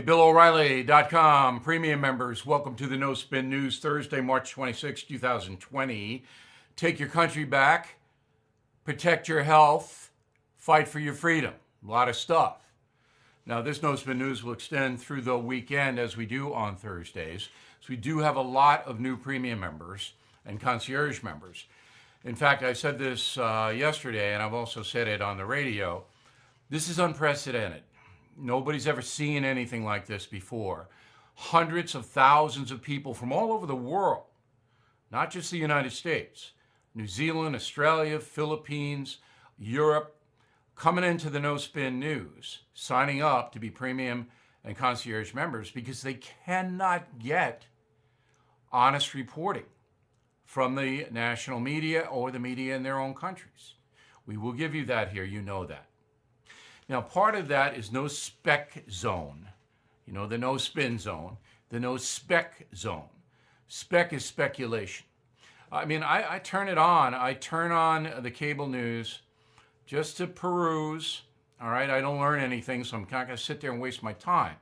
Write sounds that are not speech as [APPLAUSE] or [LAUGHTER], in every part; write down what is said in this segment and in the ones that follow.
Hey, BillO'Reilly.com, premium members, welcome to the No Spin News, Thursday, March 26, 2020. Take your country back, protect your health, fight for your freedom. A lot of stuff. Now, this No Spin News will extend through the weekend as we do on Thursdays. So, we do have a lot of new premium members and concierge members. In fact, I said this uh, yesterday, and I've also said it on the radio. This is unprecedented. Nobody's ever seen anything like this before. Hundreds of thousands of people from all over the world, not just the United States, New Zealand, Australia, Philippines, Europe, coming into the No Spin News, signing up to be premium and concierge members because they cannot get honest reporting from the national media or the media in their own countries. We will give you that here, you know that. Now, part of that is no spec zone. You know, the no spin zone, the no spec zone. Spec is speculation. I mean, I, I turn it on, I turn on the cable news just to peruse. All right, I don't learn anything, so I'm not going to sit there and waste my time.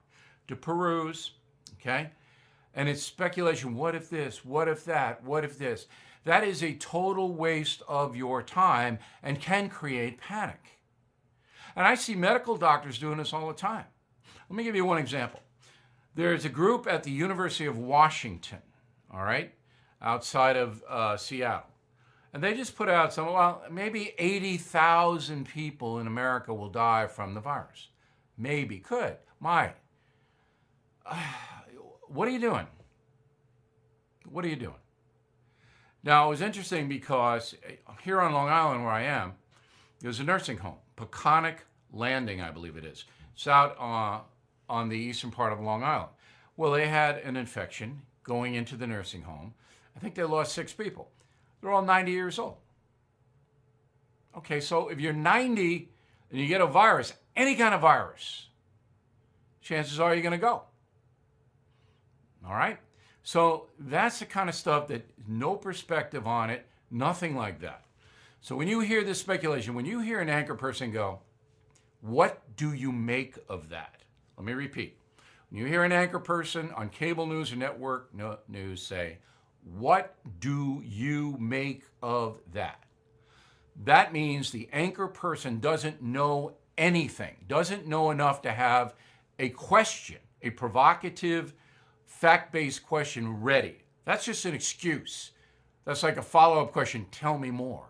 To peruse, okay? And it's speculation. What if this? What if that? What if this? That is a total waste of your time and can create panic. And I see medical doctors doing this all the time. Let me give you one example. There's a group at the University of Washington, all right, outside of uh, Seattle. And they just put out some, well, maybe 80,000 people in America will die from the virus. Maybe, could, might. Uh, [SIGHS] what are you doing? What are you doing? Now, it was interesting because here on Long Island, where I am, there's a nursing home, Peconic Landing, I believe it is. It's out uh, on the eastern part of Long Island. Well, they had an infection going into the nursing home. I think they lost six people. They're all 90 years old. Okay, so if you're 90 and you get a virus, any kind of virus, chances are you're going to go. All right? So that's the kind of stuff that no perspective on it, nothing like that. So when you hear this speculation, when you hear an anchor person go, what do you make of that? Let me repeat. When you hear an anchor person on cable news or network news say, What do you make of that? That means the anchor person doesn't know anything, doesn't know enough to have a question, a provocative, fact based question ready. That's just an excuse. That's like a follow up question tell me more.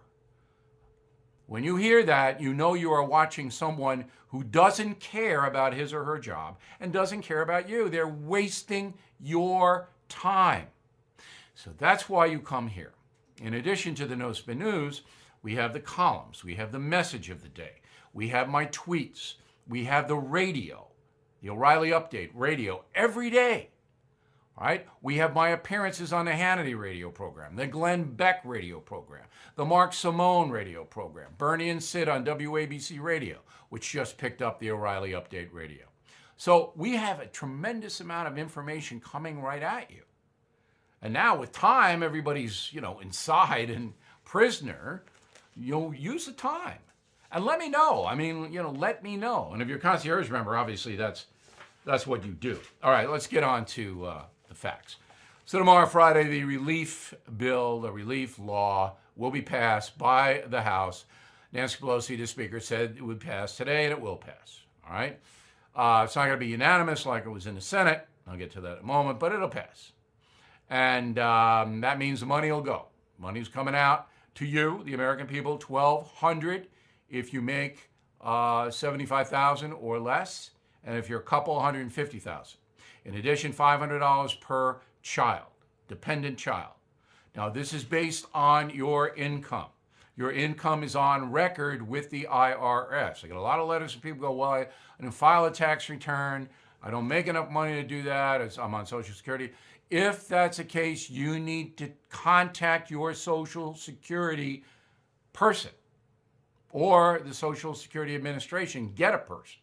When you hear that, you know you are watching someone who doesn't care about his or her job and doesn't care about you. They're wasting your time. So that's why you come here. In addition to the No Spin News, we have the columns, we have the message of the day, we have my tweets, we have the radio, the O'Reilly Update radio every day right? We have my appearances on the Hannity radio program, the Glenn Beck radio program, the Mark Simone radio program, Bernie and Sid on WABC radio, which just picked up the O'Reilly Update radio. So we have a tremendous amount of information coming right at you. And now with time, everybody's, you know, inside and prisoner, you'll use the time. And let me know. I mean, you know, let me know. And if you're a concierge member, obviously that's that's what you do. All right, let's get on to uh, facts. So tomorrow, Friday, the relief bill, the relief law, will be passed by the House. Nancy Pelosi, the Speaker, said it would pass today, and it will pass. All right. Uh, it's not going to be unanimous like it was in the Senate. I'll get to that in a moment, but it'll pass. And um, that means the money will go. Money's coming out to you, the American people, 1200 if you make uh, 75,000 or less, and if you're a couple, 150,000. In addition, $500 per child, dependent child. Now, this is based on your income. Your income is on record with the IRS. I get a lot of letters from people go, Well, I, didn't file a tax return. I don't make enough money to do that. I'm on Social Security. If that's the case, you need to contact your Social Security person or the Social Security Administration. Get a person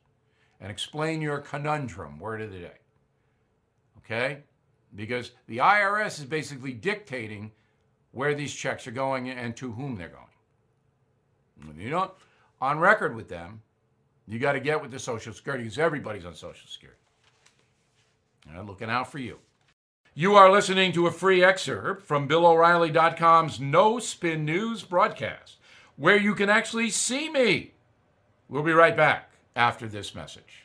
and explain your conundrum, word of the day okay? Because the IRS is basically dictating where these checks are going and to whom they're going. When you're not on record with them, you got to get with the Social Security because everybody's on Social Security. I'm looking out for you. You are listening to a free excerpt from BillO'Reilly.com's No Spin News broadcast, where you can actually see me. We'll be right back after this message.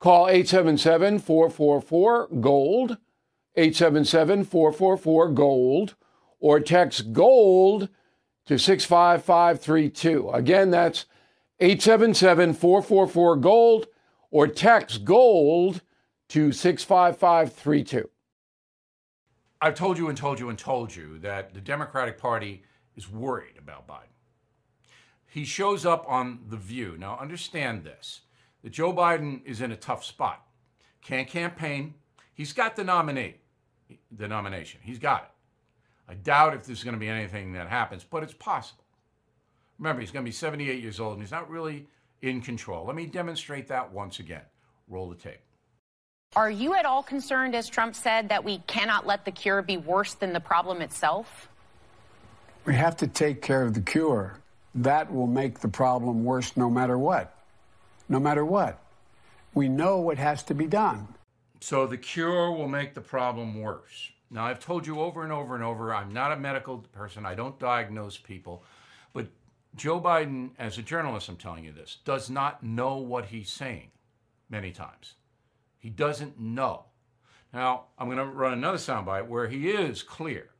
Call 877 444 GOLD, 877 444 GOLD, or text GOLD to 65532. Again, that's 877 444 GOLD, or text GOLD to 65532. I've told you and told you and told you that the Democratic Party is worried about Biden. He shows up on The View. Now, understand this that Joe Biden is in a tough spot. Can't campaign. He's got the nominee, the nomination. He's got it. I doubt if there's going to be anything that happens, but it's possible. Remember, he's going to be 78 years old and he's not really in control. Let me demonstrate that once again. Roll the tape. Are you at all concerned, as Trump said, that we cannot let the cure be worse than the problem itself? We have to take care of the cure. That will make the problem worse no matter what. No matter what. We know what has to be done. So the cure will make the problem worse. Now, I've told you over and over and over, I'm not a medical person, I don't diagnose people. But Joe Biden, as a journalist, I'm telling you this, does not know what he's saying many times. He doesn't know. Now, I'm going to run another soundbite where he is clear.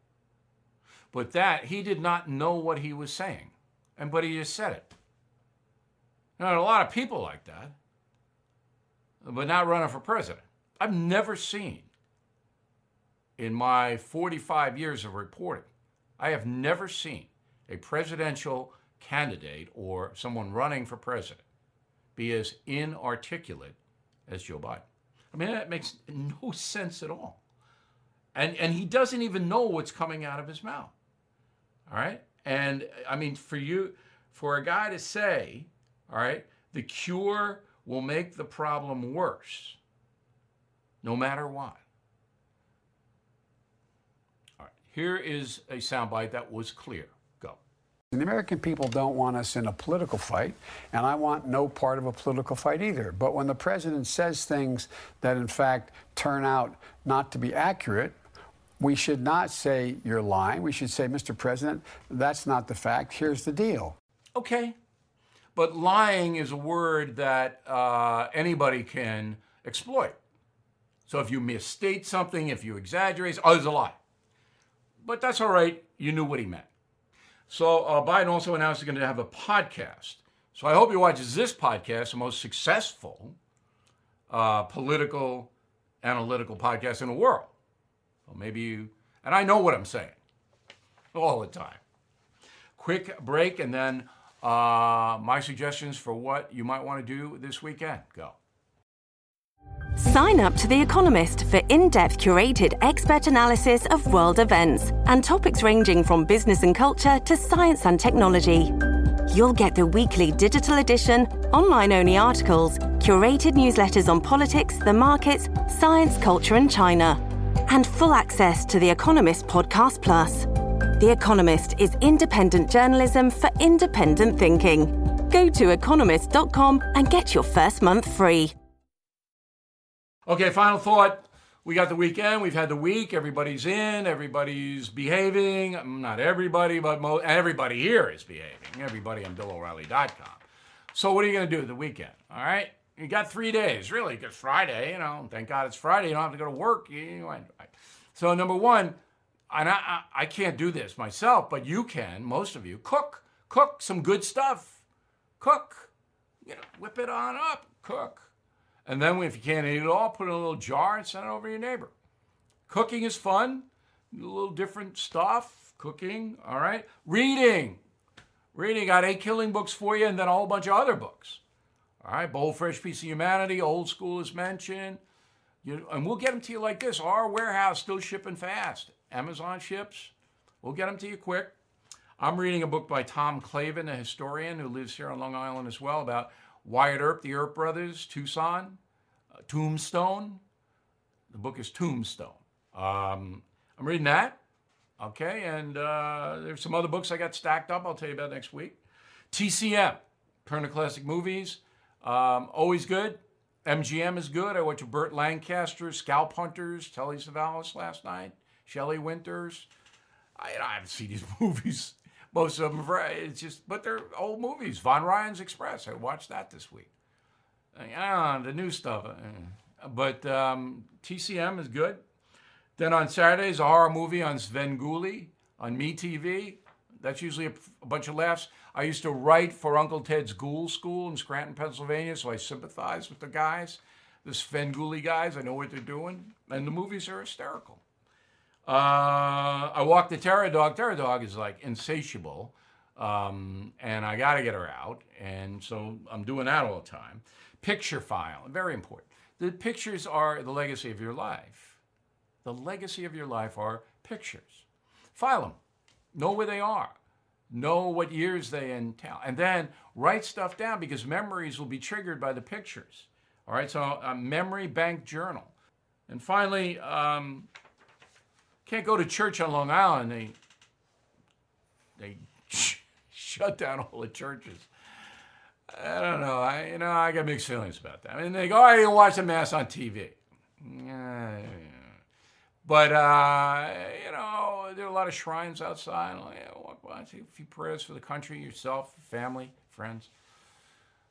But that, he did not know what he was saying. And but he just said it. Now, a lot of people like that, but not running for president. I've never seen in my 45 years of reporting, I have never seen a presidential candidate or someone running for president be as inarticulate as Joe Biden. I mean, that makes no [LAUGHS] sense at all. And, and he doesn't even know what's coming out of his mouth. All right? And I mean, for you, for a guy to say, all right, the cure will make the problem worse, no matter what. All right, here is a soundbite that was clear. Go. The American people don't want us in a political fight, and I want no part of a political fight either. But when the president says things that, in fact, turn out not to be accurate, we should not say you're lying. We should say, Mr. President, that's not the fact. Here's the deal. Okay. But lying is a word that uh, anybody can exploit. So if you misstate something, if you exaggerate, oh, it's a lie. But that's all right. You knew what he meant. So uh, Biden also announced he's going to have a podcast. So I hope you watch this podcast, the most successful uh, political analytical podcast in the world. Well, maybe you, and I know what I'm saying all the time. Quick break, and then uh, my suggestions for what you might want to do this weekend. Go. Sign up to The Economist for in depth curated expert analysis of world events and topics ranging from business and culture to science and technology. You'll get the weekly digital edition, online only articles, curated newsletters on politics, the markets, science, culture, and China, and full access to The Economist Podcast Plus. The Economist is independent journalism for independent thinking. Go to economist.com and get your first month free. Okay, final thought. We got the weekend. We've had the week. Everybody's in. Everybody's behaving. Mm, not everybody, but mo- everybody here is behaving. Everybody on BillO'Reilly.com. So what are you going to do the weekend? All right, you got three days, really, because Friday. You know, thank God it's Friday. You don't have to go to work. You so number one, and I, I, can't do this myself, but you can, most of you, cook. Cook some good stuff. Cook. You know, whip it on up. Cook. And then if you can't eat it all, put it in a little jar and send it over to your neighbor. Cooking is fun. A little different stuff. Cooking, all right. Reading. Reading. Got eight killing books for you and then a whole bunch of other books. All right. Bold, Fresh Piece of Humanity. Old School is mentioned. You, and we'll get them to you like this. Our warehouse still shipping fast. Amazon ships. We'll get them to you quick. I'm reading a book by Tom Clavin, a historian who lives here on Long Island as well, about Wyatt Earp, the Earp brothers, Tucson, uh, Tombstone. The book is Tombstone. Um, I'm reading that. Okay, and uh, there's some other books I got stacked up. I'll tell you about next week. TCM, Turner Classic Movies, um, always good. MGM is good. I went to Burt Lancaster, Scalp Hunters, Telly Savalas last night, Shelley Winters. I, I haven't seen these [LAUGHS] movies. Most of them, it's just, but they're old movies. Von Ryan's Express. I watched that this week. Ah, the new stuff. uh, But um, TCM is good. Then on Saturdays, a horror movie on Svengoolie on MeTV. That's usually a, a bunch of laughs. I used to write for Uncle Ted's Ghoul School in Scranton, Pennsylvania, so I sympathize with the guys, the Svengoolie guys. I know what they're doing, and the movies are hysterical. Uh, I walk the Terror Dog. Terror Dog is like insatiable, um, and I got to get her out, and so I'm doing that all the time. Picture file, very important. The pictures are the legacy of your life. The legacy of your life are pictures. File them. Know where they are. Know what years they entail. And then write stuff down because memories will be triggered by the pictures. All right, so a memory bank journal. And finally, um, can't go to church on Long Island. They, they [LAUGHS] shut down all the churches. I don't know. I you know I got mixed feelings about that. I mean, they go, oh, I didn't watch the mass on TV. Yeah, but uh, you know, there are a lot of shrines outside. Like, yeah, walk by, say a few prayers for the country, yourself, family, friends.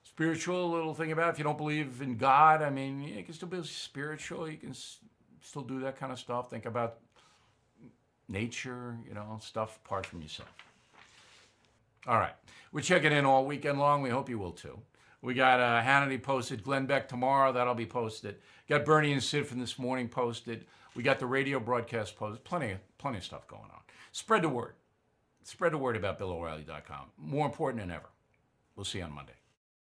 Spiritual little thing about it, if you don't believe in God, I mean, you can still be spiritual. You can s- still do that kind of stuff. Think about nature, you know, stuff apart from yourself. All right. We're checking in all weekend long. We hope you will too. We got uh, Hannity posted, Glenn Beck tomorrow. That'll be posted. Got Bernie and Sid from this morning posted. We got the radio broadcast posted. Plenty, plenty of stuff going on. Spread the word. Spread the word about BillO'Reilly.com. More important than ever. We'll see you on Monday.